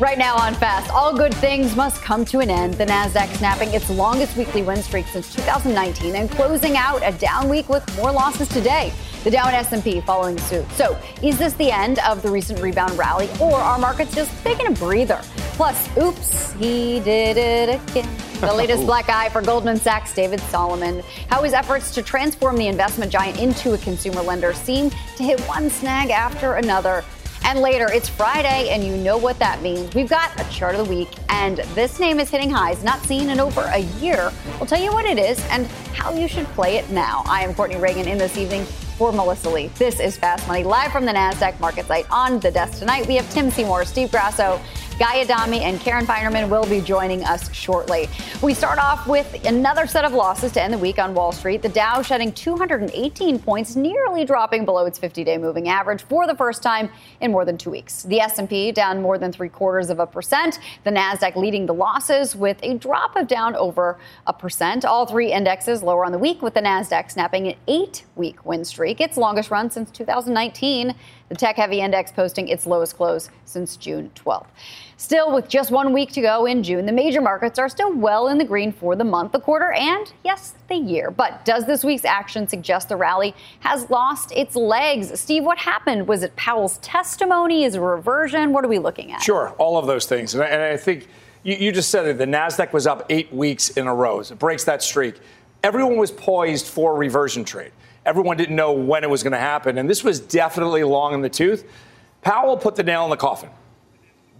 Right now on Fast, all good things must come to an end. The Nasdaq snapping its longest weekly win streak since 2019 and closing out a down week with more losses today. The Dow and S&P following suit. So, is this the end of the recent rebound rally or are markets just taking a breather? Plus, oops, he did it again. The latest black eye for Goldman Sachs' David Solomon. How his efforts to transform the investment giant into a consumer lender seem to hit one snag after another. And later, it's Friday, and you know what that means. We've got a chart of the week, and this name is hitting highs not seen in over a year. We'll tell you what it is and how you should play it now. I am Courtney Reagan in this evening for Melissa Lee. This is Fast Money, live from the NASDAQ market site. On the desk tonight, we have Tim Seymour, Steve Grasso, Guy Adami and Karen Feinerman will be joining us shortly. We start off with another set of losses to end the week on Wall Street. The Dow shedding 218 points, nearly dropping below its 50-day moving average for the first time in more than two weeks. The S&P down more than three quarters of a percent. The Nasdaq leading the losses with a drop of down over a percent. All three indexes lower on the week, with the Nasdaq snapping an eight-week win streak, its longest run since 2019. The tech heavy index posting its lowest close since June 12th. Still, with just one week to go in June, the major markets are still well in the green for the month, the quarter, and yes, the year. But does this week's action suggest the rally has lost its legs? Steve, what happened? Was it Powell's testimony? Is it a reversion? What are we looking at? Sure, all of those things. And I, and I think you, you just said it. The NASDAQ was up eight weeks in a row. It breaks that streak. Everyone was poised for a reversion trade. Everyone didn't know when it was going to happen. And this was definitely long in the tooth. Powell put the nail in the coffin.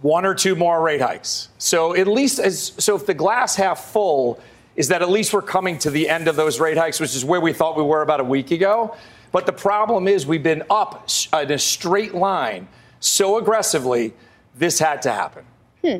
One or two more rate hikes. So at least as so if the glass half full is that at least we're coming to the end of those rate hikes, which is where we thought we were about a week ago. But the problem is we've been up in a straight line so aggressively, this had to happen. Hmm.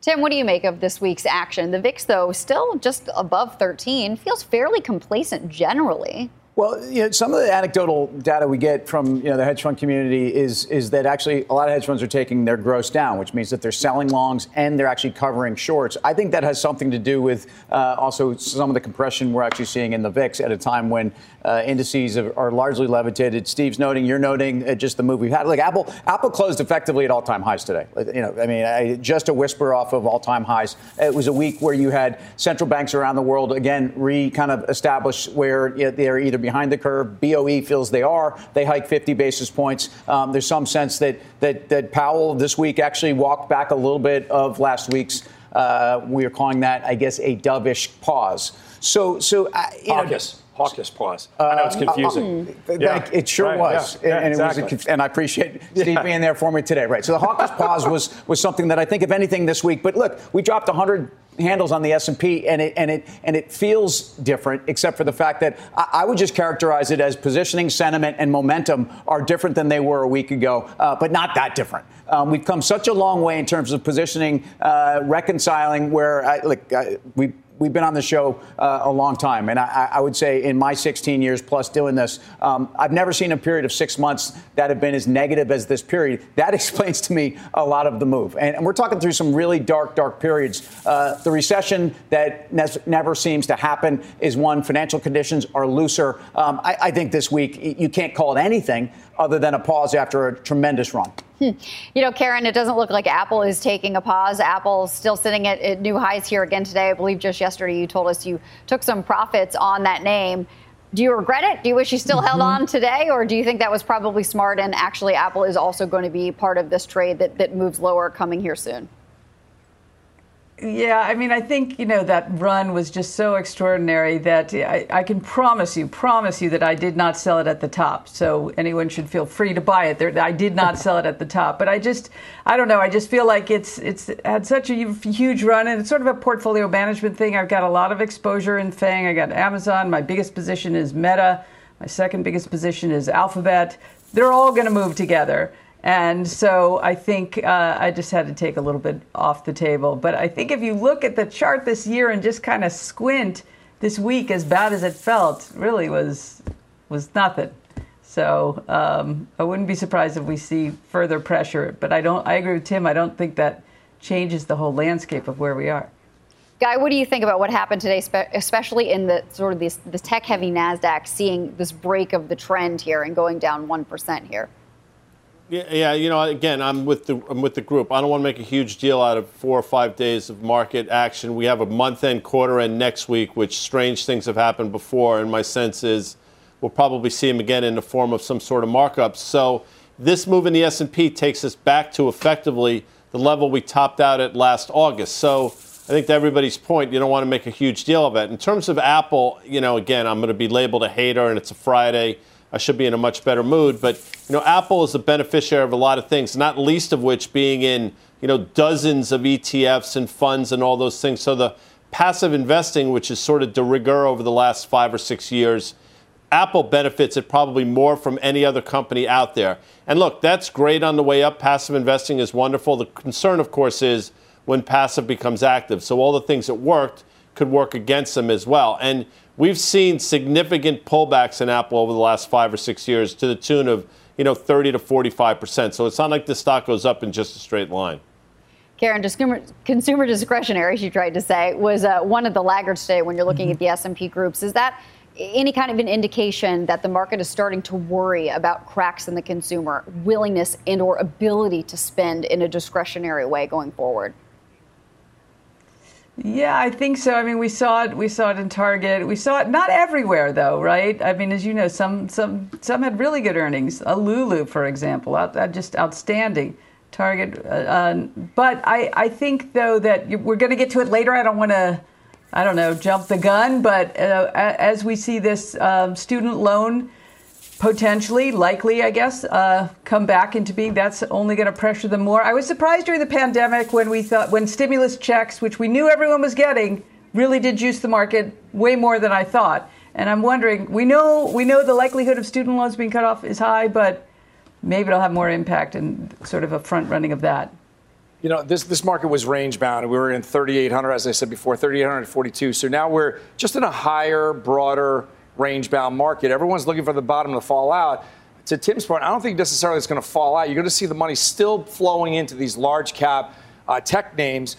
Tim, what do you make of this week's action? The VIX, though, still just above 13, feels fairly complacent generally. Well, you know, some of the anecdotal data we get from you know the hedge fund community is is that actually a lot of hedge funds are taking their gross down, which means that they're selling longs and they're actually covering shorts. I think that has something to do with uh, also some of the compression we're actually seeing in the VIX at a time when uh, indices are, are, largely levitated. Steve's noting, you're noting uh, just the move we've had. Like Apple, Apple closed effectively at all-time highs today. You know, I mean, I, just a whisper off of all-time highs. It was a week where you had central banks around the world again re kind of establish where you know, they're either behind the curve. BOE feels they are. They hike 50 basis points. Um, there's some sense that, that, that Powell this week actually walked back a little bit of last week's. Uh, we are calling that, I guess, a dovish pause. So, so uh, you August. Know, hawkish pause. Uh, I know it's confusing. Uh, uh, yeah. It sure right, was, yeah, and, yeah, and, exactly. was and I appreciate Steve being there for me today. Right. So the hawkish pause was was something that I think, if anything, this week. But look, we dropped 100 handles on the S&P and it and it and it feels different except for the fact that I, I would just characterize it as positioning sentiment and momentum are different than they were a week ago uh, but not that different. Um, we've come such a long way in terms of positioning uh, reconciling where I, like I, we we've been on the show uh, a long time, and I, I, would say in my 16 years plus doing this, um, I've never seen a period of six months that have been as negative as this period. That explains to me a lot of the move, and, and we're talking through some really dark, dark periods. Uh, the recession that ne- never seems to happen is one. Financial conditions are looser. Um, I, I think this week you can't call it anything other than a pause after a tremendous run. Hmm. You know, Karen, it doesn't look like Apple is taking a pause. Apple's still sitting at, at, new highs here again today. I believe just yesterday you told us you took some profits on that name. Do you regret it? Do you wish you still mm-hmm. held on today? Or do you think that was probably smart and actually Apple is also going to be part of this trade that, that moves lower coming here soon? Yeah, I mean, I think, you know, that run was just so extraordinary that I, I, can promise you, promise you that I did not sell it at the top. So anyone should feel free to buy it. There, I did not sell it at the top. But I just, I don't know, I just feel like it's it's had such a huge run and it's sort of a portfolio management thing. I've got a lot of exposure in FANG. I got Amazon. My biggest position is Meta. My second biggest position is Alphabet. They're all going to move together. And so I think uh, I just had to take a little bit off the table. But I think if you look at the chart this year and just kind of squint this week, as bad as it felt, really was was nothing. So um, I wouldn't be surprised if we see further pressure. But I don't. I agree with Tim. I don't think that changes the whole landscape of where we are. Guy, what do you think about what happened today, especially in the sort of this, the tech-heavy Nasdaq, seeing this break of the trend here and going down one percent here? Yeah, yeah, you know, again, I'm with the I'm with the group. I don't want to make a huge deal out of four or five days of market action. We have a month-end, quarter-end next week, which strange things have happened before, and my sense is we'll probably see them again in the form of some sort of markup. So this move in the S&P takes us back to effectively the level we topped out at last August. So I think to everybody's point, you don't want to make a huge deal of it. In terms of Apple, you know, again, I'm going to be labeled a hater, and it's a Friday. I should be in a much better mood. But you know, Apple is a beneficiary of a lot of things, not least of which being in you know dozens of ETFs and funds and all those things. So the passive investing, which is sort of de rigueur over the last five or six years, Apple benefits it probably more from any other company out there. And look, that's great on the way up. Passive investing is wonderful. The concern, of course, is when passive becomes active. So all the things that worked could work against them as well. And We've seen significant pullbacks in Apple over the last five or six years to the tune of, you know, 30 to 45 percent. So it's not like the stock goes up in just a straight line. Karen, consumer, consumer discretionary, she tried to say, was uh, one of the laggards today when you're looking mm-hmm. at the S&P groups. Is that any kind of an indication that the market is starting to worry about cracks in the consumer willingness and or ability to spend in a discretionary way going forward? Yeah, I think so. I mean, we saw it. We saw it in Target. We saw it not everywhere, though, right? I mean, as you know, some some some had really good earnings. A Lulu, for example, out, uh, just outstanding. Target, uh, uh, but I I think though that we're going to get to it later. I don't want to, I don't know, jump the gun. But uh, as we see this um, student loan potentially, likely, I guess, uh, come back into being. That's only going to pressure them more. I was surprised during the pandemic when we thought, when stimulus checks, which we knew everyone was getting, really did juice the market way more than I thought. And I'm wondering, we know we know the likelihood of student loans being cut off is high, but maybe it'll have more impact and sort of a front running of that. You know, this, this market was range bound. We were in 3,800, as I said before, 3,842. So now we're just in a higher, broader range bound market. Everyone's looking for the bottom to fall out. To Tim's point, I don't think necessarily it's going to fall out. You're going to see the money still flowing into these large cap uh, tech names.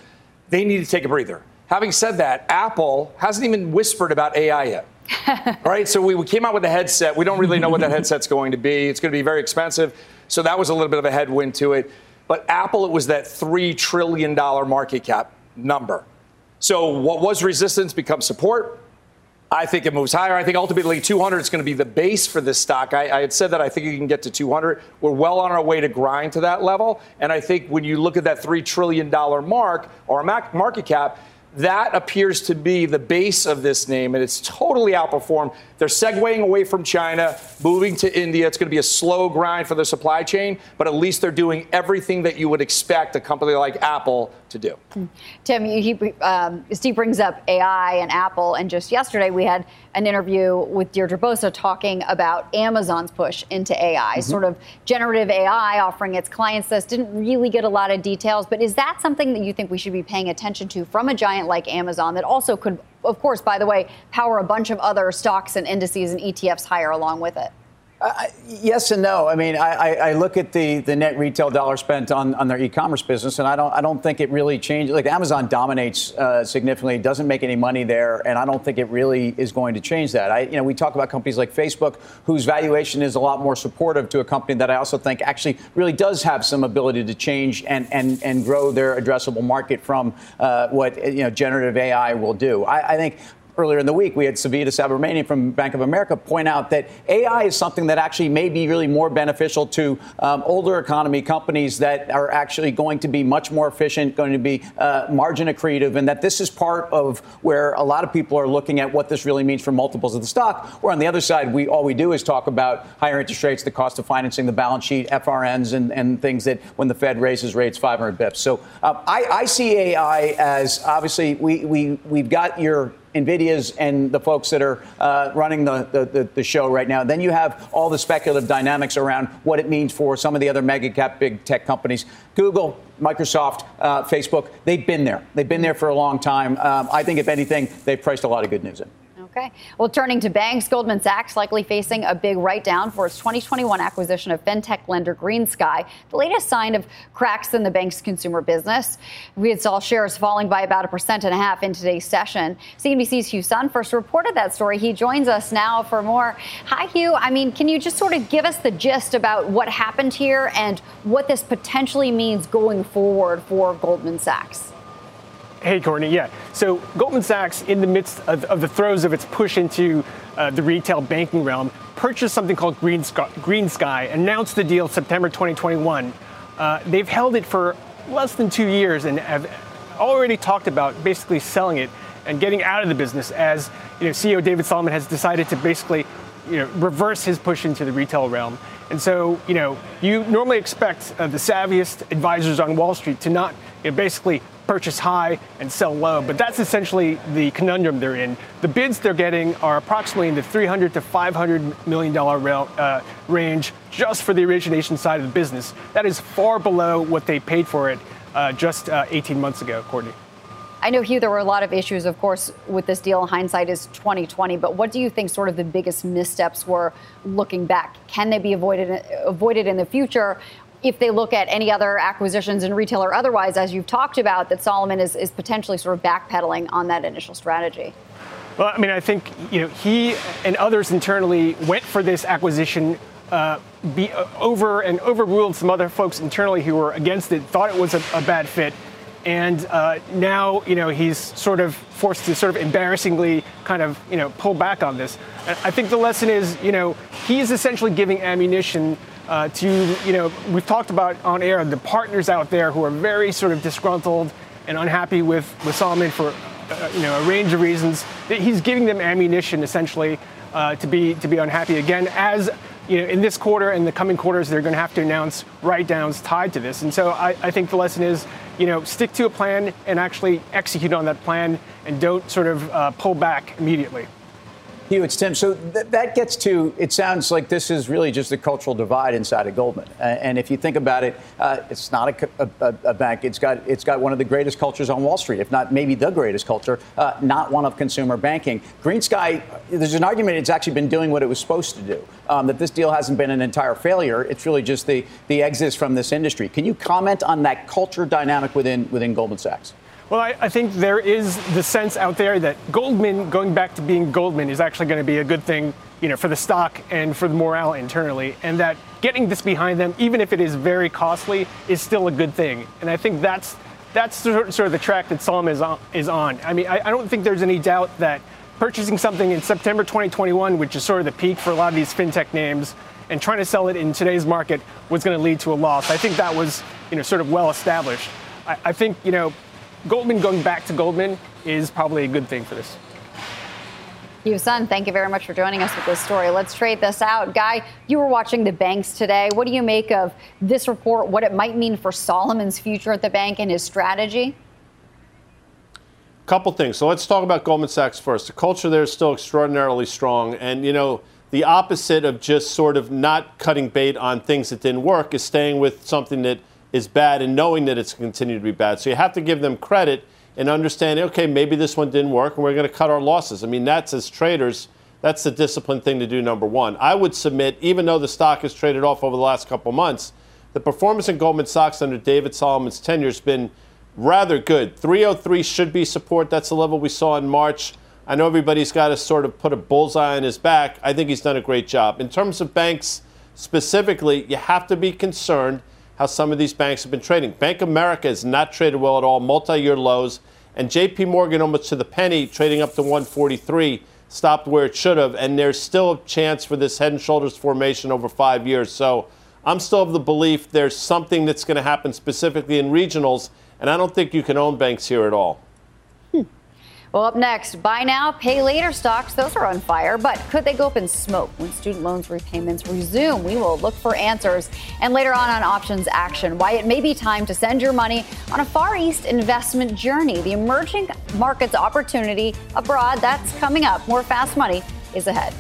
They need to take a breather. Having said that, Apple hasn't even whispered about AI yet. All right, so we, we came out with a headset. We don't really know what that headset's going to be. It's going to be very expensive. So that was a little bit of a headwind to it. But Apple, it was that $3 trillion market cap number. So what was resistance becomes support. I think it moves higher. I think ultimately 200 is going to be the base for this stock. I, I, had said that I think you can get to 200. We're well on our way to grind to that level. And I think when you look at that $3 trillion mark or market cap, that appears to be the base of this name, and it's totally outperformed. They're segueing away from China, moving to India. It's going to be a slow grind for the supply chain, but at least they're doing everything that you would expect a company like Apple to do. Tim, he, um, Steve brings up AI and Apple, and just yesterday we had an interview with Deirdre Bosa talking about Amazon's push into AI, mm-hmm. sort of generative AI offering its clients this. Didn't really get a lot of details, but is that something that you think we should be paying attention to from a giant like Amazon that also could, of course, by the way, power a bunch of other stocks and indices and ETFs higher along with it? Yes and no. I mean, I, I, look at the, the net retail dollar spent on, on their e-commerce business, and I don't I don't think it really changes. Like Amazon dominates uh, significantly, doesn't make any money there, and I don't think it really is going to change that. I you know we talk about companies like Facebook, whose valuation is a lot more supportive to a company that I also think actually really does have some ability to change and and, and grow their addressable market from uh, what you know generative AI will do. I, I think earlier in the week, we had Savita Subramanian from Bank of America point out that AI is something that actually may be really more beneficial to um, older economy companies that are actually going to be much more efficient, going to be uh, margin accretive, and that this is part of where a lot of people are looking at what this really means for multiples of the stock. Where on the other side, we all we do is talk about higher interest rates, the cost of financing, the balance sheet, FRNs, and, and things that when the Fed raises rates 500 bips. So um, I, I see AI as obviously we, we, we've got your NVIDIA's and the folks that are uh, running the, the, the, show right now. Then you have all the speculative dynamics around what it means for some of the other mega cap big tech companies. Google, Microsoft, uh, Facebook, they've been there. They've been there for a long time. Um, I think, if anything, they've priced a lot of good news in. Okay. Well, turning to banks, Goldman Sachs likely facing a big write down for its 2021 acquisition of fintech lender GreenSky, the latest sign of cracks in the bank's consumer business. We saw shares falling by about a percent and a half in today's session. CNBC's Hugh Son first reported that story. He joins us now for more. Hi, Hugh. I mean, can you just sort of give us the gist about what happened here and what this potentially means going forward for Goldman Sachs? Hey, Courtney. Yeah. So Goldman Sachs, in the midst of, of the throes of its push into uh, the retail banking realm, purchased something called Green Sky, GreenSky, announced the deal September 2021. Uh, they've held it for less than two years and have already talked about basically selling it and getting out of the business as you know, CEO David Solomon has decided to basically you know, reverse his push into the retail realm. And so, you know, you normally expect uh, the savviest advisors on Wall Street to not you know, basically purchase high and sell low. But that's essentially the conundrum they're in. The bids they're getting are approximately in the 300 to 500 million dollar uh, range just for the origination side of the business. That is far below what they paid for it uh, just uh, 18 months ago, Courtney. I know, Hugh, there were a lot of issues, of course, with this deal. Hindsight is 2020, but what do you think sort of the biggest missteps were looking back? Can they be avoided avoided in the future? If they look at any other acquisitions in retail or otherwise, as you've talked about, that Solomon is, is potentially sort of backpedaling on that initial strategy? Well, I mean, I think you know he and others internally went for this acquisition, uh, be uh, over and overruled some other folks internally who were against it, thought it was a, a bad fit, and uh, now you know he's sort of forced to sort of embarrassingly kind of you know pull back on this. I think the lesson is you know he's essentially giving ammunition uh, to, you know, we've talked about on air the partners out there who are very sort of disgruntled and unhappy with, with Solomon for, uh, you know, a range of reasons. That he's giving them ammunition essentially uh, to be to be unhappy again. As you know, in this quarter and the coming quarters, they're going to have to announce write-downs tied to this. And so I, I think the lesson is, you know, stick to a plan and actually execute on that plan, and don't sort of uh, pull back immediately. It's Tim. So th- that gets to it sounds like this is really just a cultural divide inside of Goldman. And if you think about it, uh, it's not a, a, a, bank. It's got it's got one of the greatest cultures on Wall Street, if not maybe the greatest culture. Uh, not one of consumer banking. GreenSky, there's an argument it's actually been doing what it was supposed to do. Um, that this deal hasn't been an entire failure. It's really just the the exits from this industry. Can you comment on that culture dynamic within within Goldman Sachs? Well, I, I, think there is the sense out there that Goldman, going back to being Goldman, is actually going to be a good thing, you know, for the stock and for the morale internally, and that getting this behind them, even if it is very costly, is still a good thing. And I think that's that's sort of the track that Solomon is on. Is on. I mean, I, I don't think there's any doubt that purchasing something in September 2021, which is sort of the peak for a lot of these fintech names, and trying to sell it in today's market was going to lead to a loss. I think that was, you know, sort of well established. I, I think, you know, Goldman going back to Goldman is probably a good thing for this. Hugh Son, thank you very much for joining us with this story. Let's trade this out. Guy, you were watching the banks today. What do you make of this report, what it might mean for Solomon's future at the bank and his strategy? Couple things. So let's talk about Goldman Sachs first. The culture there is still extraordinarily strong. And, you know, the opposite of just sort of not cutting bait on things that didn't work is staying with something that is bad and knowing that it's continued to be bad. So you have to give them credit and understand, okay, maybe this one didn't work and we're going to cut our losses. I mean, that's as traders, that's the disciplined thing to do, number one. I would submit, even though the stock has traded off over the last couple months, the performance in Goldman Sachs under David Solomon's tenure has been rather good. 303 should be support. That's the level we saw in March. I know everybody's got to sort of put a bullseye on his back. I think he's done a great job. In terms of banks specifically, you have to be concerned how some of these banks have been trading. Bank of America has not traded well at all, multi-year lows, and JP Morgan almost to the penny, trading up to 143, stopped where it should have, and there's still a chance for this head and shoulders formation over five years. So I'm still of the belief there's something that's going to happen specifically in regionals, and I don't think you can own banks here at all. Well, up next, buy now, pay later stocks. Those are on fire, but could they go up in smoke when student loans repayments resume? We will look for answers. And later on on options action, why it may be time to send your money on a Far East investment journey. The emerging markets opportunity abroad, that's coming up. More fast money is ahead.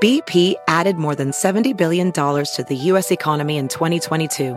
BP added more than $70 billion to the U.S. economy in 2022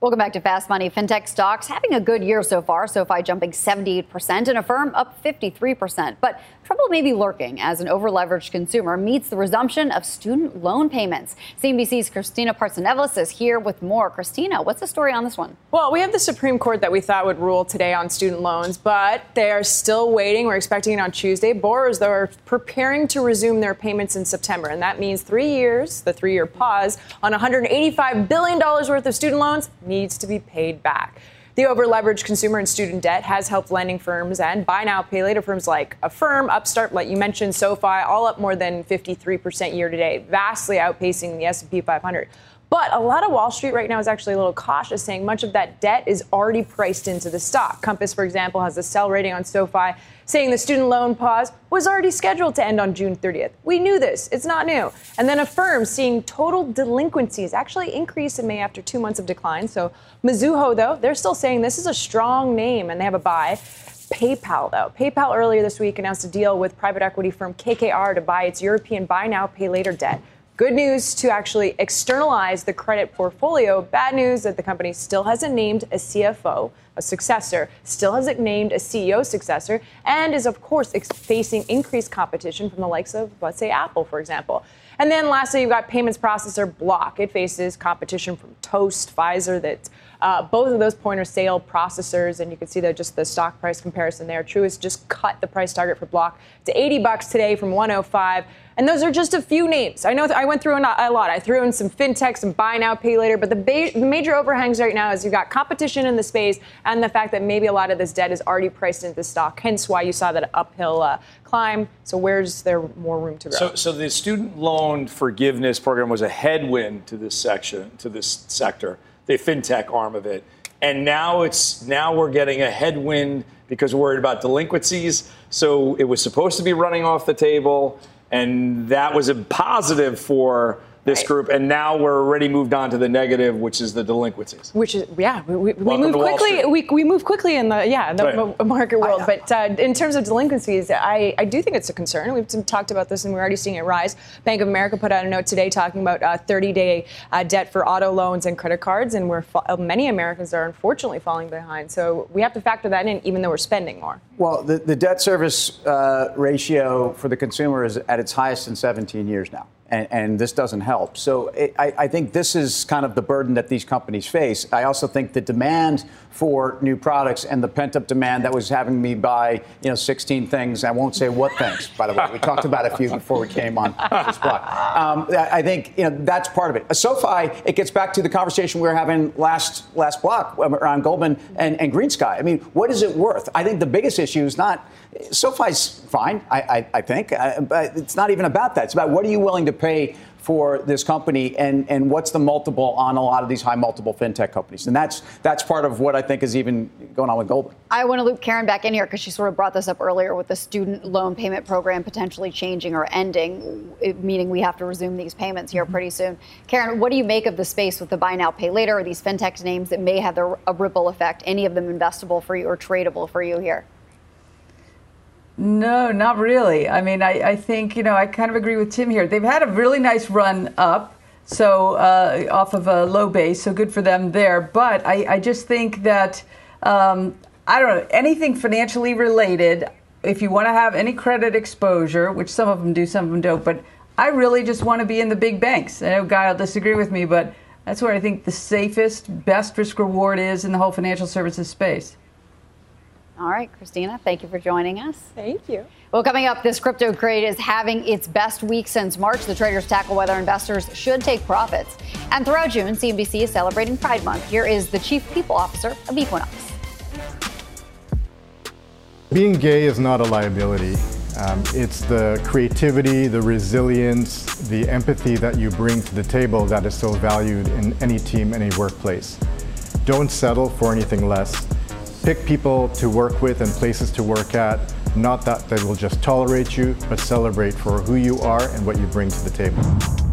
Welcome back to Fast Money. FinTech stocks having a good year so far. SoFi jumping 78% and Affirm up 53%. But trouble may be lurking as an overleveraged consumer meets the resumption of student loan payments. CNBC's Christina Partsinevelos is here with more. Christina, what's the story on this one? Well, we have the Supreme Court that we thought would rule today on student loans, but they are still waiting. We're expecting it on Tuesday. Borrowers, though, are preparing to resume their payments in September, and that means three years, the three year pause on $185 billion worth of student loans needs to be paid back. The over-leveraged consumer and student debt has helped lending firms and buy now, pay later firms like Affirm, Upstart, like you mentioned, SoFi, all up more than 53% year to date, vastly outpacing the S&P 500. But a lot of Wall Street right now is actually a little cautious, saying much of that debt is already priced into the stock. Compass, for example, has a sell rating on SoFi saying the student loan pause was already scheduled to end on June 30th. We knew this, it's not new. And then Affirm seeing total delinquencies actually increase in May after two months of decline. So Mizuho, though, they're still saying this is a strong name and they have a buy. PayPal, though. PayPal earlier this week announced a deal with private equity firm KKR to buy its European buy now, pay later debt. Good news to actually externalize the credit portfolio. Bad news that the company still hasn't named a CFO, a successor, still hasn't named a CEO successor, and is, of course, facing increased competition from the likes of, let's say, Apple, for example. And then lastly, you've got payments processor Block. It faces competition from Toast, Fiserv, that uh, both of those point of sale processors, and you can see that just the stock price comparison there. Truist just cut the price target for Block to 80 bucks today from 105. And those are just a few names. I know I went through a lot. I threw in some fintechs and buy now, pay later. But the, ba- the major overhangs right now is you've got competition in the space and the fact that maybe a lot of this debt is already priced into the stock. Hence why you saw that uphill uh, climb. So where's there more room to grow? So, so the student loan forgiveness program was a headwind to this section, to this sector, the fintech arm of it, and now it's now we're getting a headwind because we're worried about delinquencies. So it was supposed to be running off the table and that was a positive for this right. group, and now we're already moved on to the negative, which is the delinquencies. Which is yeah, we, we, we move quickly. We, we move quickly in the yeah the right. market world. But uh, in terms of delinquencies, I, I do think it's a concern. We've talked about this, and we're already seeing it rise. Bank of America put out a note today talking about uh, 30-day uh, debt for auto loans and credit cards, and where fa- many Americans are unfortunately falling behind. So we have to factor that in, even though we're spending more. Well, the, the debt service uh, ratio for the consumer is at its highest in 17 years now and, and this doesn't help. So it, I, I, think this is kind of the burden that these companies face. I also think the demand for new products and the pent up demand that was having me buy, you know, 16 things. I won't say what things, by the way. We talked about a few before we came on this block. Um, I think you know that's part of it. SoFi, it gets back to the conversation we were having last last block around Goldman and, and GreenSky. I mean, what is it worth? I think the biggest issue is not SoFi's fine, I, I, I think, uh, but it's not even about that. It's about what are you willing to pay for this company and, and what's the multiple on a lot of these high multiple fintech companies. And that's that's part of what I think is even going on with Goldman. I want to loop Karen back in here because she sort of brought this up earlier with the student loan payment program potentially changing or ending, meaning we have to resume these payments here mm-hmm. pretty soon. Karen, what do you make of the space with the buy now, pay later, or these fintech names that may have a ripple effect, any of them investable for you or tradable for you here? No, not really. I mean, I, I think, you know, I kind of agree with Tim here. They've had a really nice run up, so uh, off of a low base, so good for them there. But I, I just think that, um, I don't know, anything financially related, if you want to have any credit exposure, which some of them do, some of them don't, but I really just want to be in the big banks. I know Guy will disagree with me, but that's where I think the safest, best risk reward is in the whole financial services space. All right, Christina, thank you for joining us. Thank you. Well, coming up, this crypto crate is having its best week since March. The traders tackle whether investors should take profits. And throughout June, CNBC is celebrating Pride Month. Here is the Chief People Officer of Equinox. Being gay is not a liability. Um, it's the creativity, the resilience, the empathy that you bring to the table that is so valued in any team, any workplace. Don't settle for anything less pick people to work with and places to work at, not that they will just tolerate you, but celebrate for who you are and what you bring to the table.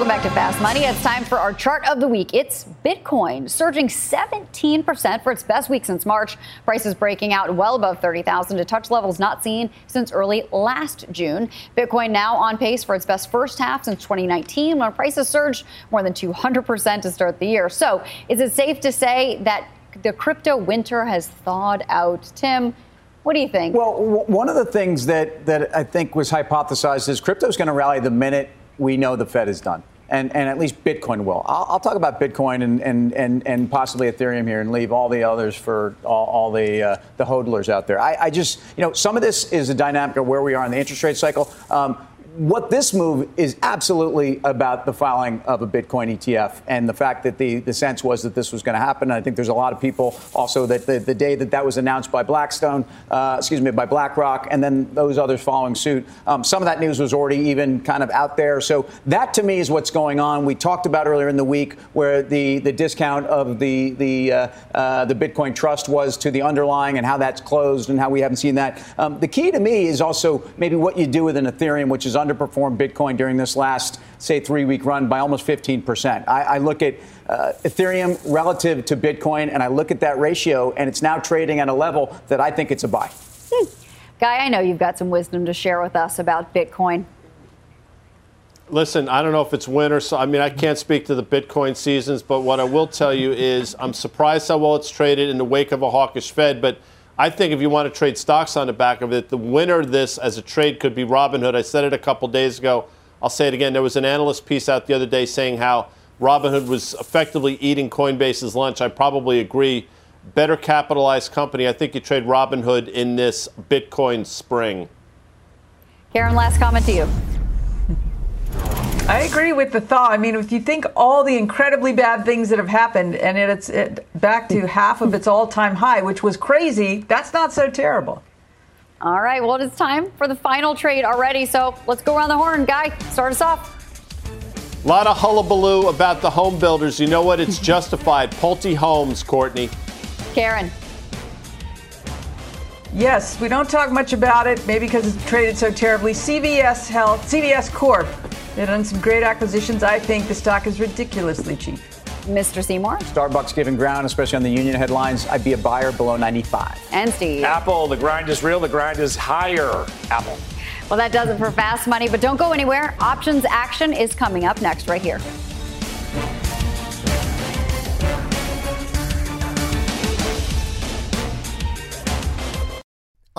Welcome back to Fast Money. It's time for our chart of the week. It's Bitcoin surging 17% for its best week since March. Prices breaking out well above 30,000 to touch levels not seen since early last June. Bitcoin now on pace for its best first half since 2019 when prices surged more than 200% to start the year. So, is it safe to say that the crypto winter has thawed out? Tim, what do you think? Well, w- one of the things that, that I think was hypothesized is crypto is going to rally the minute we know the Fed is done. And, and at least Bitcoin will. I'll, I'll talk about Bitcoin and, and, and, and possibly Ethereum here and leave all the others for all, all the, uh, the hodlers out there. I, I just, you know, some of this is a dynamic of where we are in the interest rate cycle. Um, what this move is absolutely about the filing of a Bitcoin ETF and the fact that the, the sense was that this was going to happen. I think there's a lot of people also that the, the day that that was announced by Blackstone, uh, excuse me, by BlackRock, and then those others following suit, um, some of that news was already even kind of out there. So that to me is what's going on. We talked about earlier in the week where the, the discount of the the uh, uh, the Bitcoin Trust was to the underlying and how that's closed and how we haven't seen that. Um, the key to me is also maybe what you do with an Ethereum, which is underperformed Bitcoin during this last, say, three week run by almost 15%. I, I look at uh, Ethereum relative to Bitcoin, and I look at that ratio, and it's now trading at a level that I think it's a buy. Hmm. Guy, I know you've got some wisdom to share with us about Bitcoin. Listen, I don't know if it's winter, so I mean, I can't speak to the Bitcoin seasons, but what I will tell you is I'm surprised how well it's traded in the wake of a hawkish Fed, but I think if you want to trade stocks on the back of it, the winner of this as a trade could be Robinhood. I said it a couple days ago. I'll say it again. There was an analyst piece out the other day saying how Robinhood was effectively eating Coinbase's lunch. I probably agree. Better capitalized company. I think you trade Robinhood in this Bitcoin spring. Karen, last comment to you. I agree with the thought. I mean, if you think all the incredibly bad things that have happened and it's it, back to half of its all time high, which was crazy, that's not so terrible. All right, well, it's time for the final trade already. So let's go around the horn. Guy, start us off. A lot of hullabaloo about the home builders. You know what? It's justified. Pulte Homes, Courtney. Karen. Yes, we don't talk much about it, maybe because it's traded so terribly. CVS Health, CVS Corp They've done some great acquisitions. I think the stock is ridiculously cheap. Mr. Seymour? Starbucks giving ground, especially on the union headlines. I'd be a buyer below 95. And Steve? Apple, the grind is real, the grind is higher. Apple. Well, that does it for Fast Money, but don't go anywhere. Options action is coming up next, right here.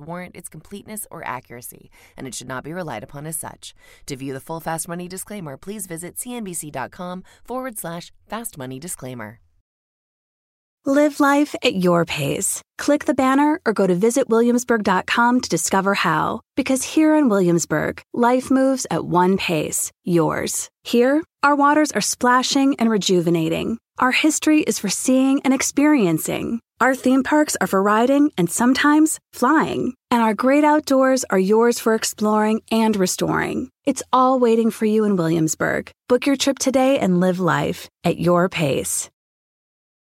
warrant its completeness or accuracy, and it should not be relied upon as such. To view the full Fast Money disclaimer, please visit cnbc.com forward slash fast money disclaimer. Live life at your pace. Click the banner or go to visitwilliamsburg.com to discover how. Because here in Williamsburg, life moves at one pace, yours. Here, our waters are splashing and rejuvenating. Our history is for seeing and experiencing. Our theme parks are for riding and sometimes flying. And our great outdoors are yours for exploring and restoring. It's all waiting for you in Williamsburg. Book your trip today and live life at your pace.